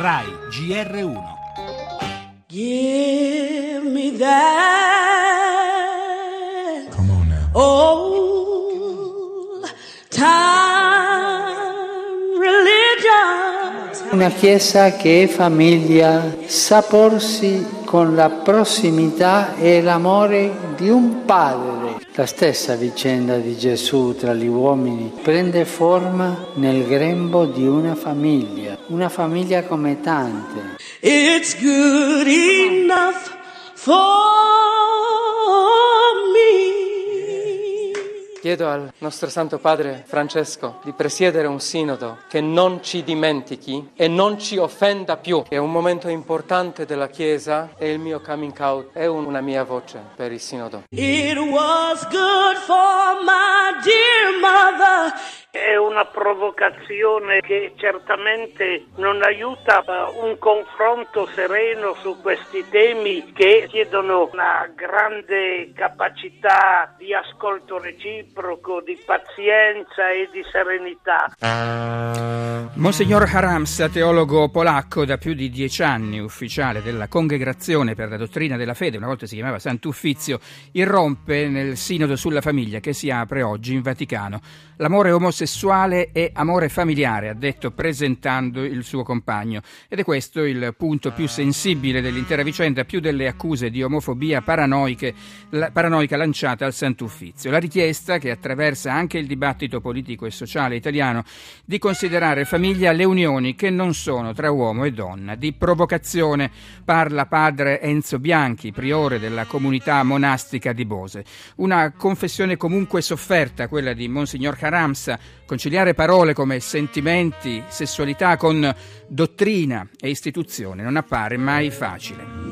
RAI GR1 Give me that Come on now. old time religion. Una Chiesa che è famiglia sa porsi con la prossimità e l'amore di un padre. La stessa vicenda di Gesù tra gli uomini prende forma nel grembo di una famiglia, una famiglia come tante. It's good enough for me. Chiedo al nostro Santo Padre Francesco di presiedere un sinodo che non ci dimentichi e non ci offenda più. È un momento importante della Chiesa e il mio coming out è un- una mia voce per il sinodo. It was good for my dear mother. È una provocazione che certamente non aiuta un confronto sereno su questi temi che chiedono una grande capacità di ascolto reciproco, di pazienza e di serenità. Monsignor Haramsa, teologo polacco da più di dieci anni, ufficiale della Congregazione per la dottrina della fede, una volta si chiamava Sant'Uffizio, irrompe nel Sinodo sulla famiglia che si apre oggi in Vaticano. L'amore omosessuale è amore familiare, ha detto presentando il suo compagno. Ed è questo il punto più sensibile dell'intera vicenda, più delle accuse di omofobia paranoiche, la- paranoica lanciate al Sant'Uffizio. La richiesta, che attraversa anche il dibattito politico e sociale italiano, di considerare famiglia le unioni che non sono tra uomo e donna. Di provocazione parla padre Enzo Bianchi, priore della comunità monastica di Bose. Una confessione comunque sofferta, quella di Monsignor Caramsa, conciliare parole come sentimenti, sessualità con dottrina e istituzione non appare mai facile.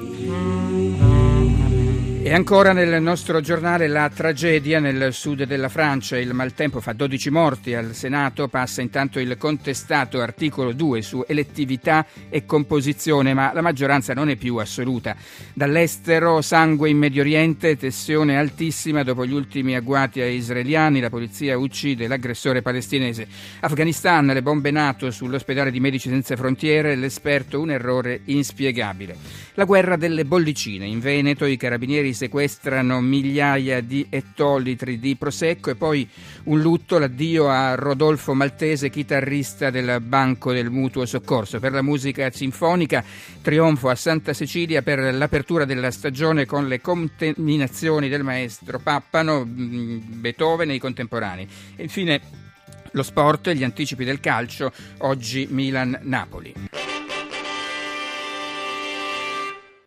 E ancora nel nostro giornale la tragedia nel sud della Francia, il maltempo fa 12 morti, al Senato passa intanto il contestato articolo 2 su elettività e composizione, ma la maggioranza non è più assoluta. Dall'estero sangue in Medio Oriente, tensione altissima dopo gli ultimi agguati ai israeliani, la polizia uccide l'aggressore palestinese. Afghanistan, le bombe NATO sull'ospedale di Medici Senza Frontiere, l'esperto un errore inspiegabile. La guerra delle bollicine, in Veneto i carabinieri sequestrano migliaia di ettolitri di prosecco e poi un lutto, l'addio a Rodolfo Maltese, chitarrista del Banco del Mutuo Soccorso. Per la musica sinfonica, trionfo a Santa Cecilia per l'apertura della stagione con le contaminazioni del maestro Pappano, mh, Beethoven e i contemporanei. E infine lo sport e gli anticipi del calcio, oggi Milan-Napoli.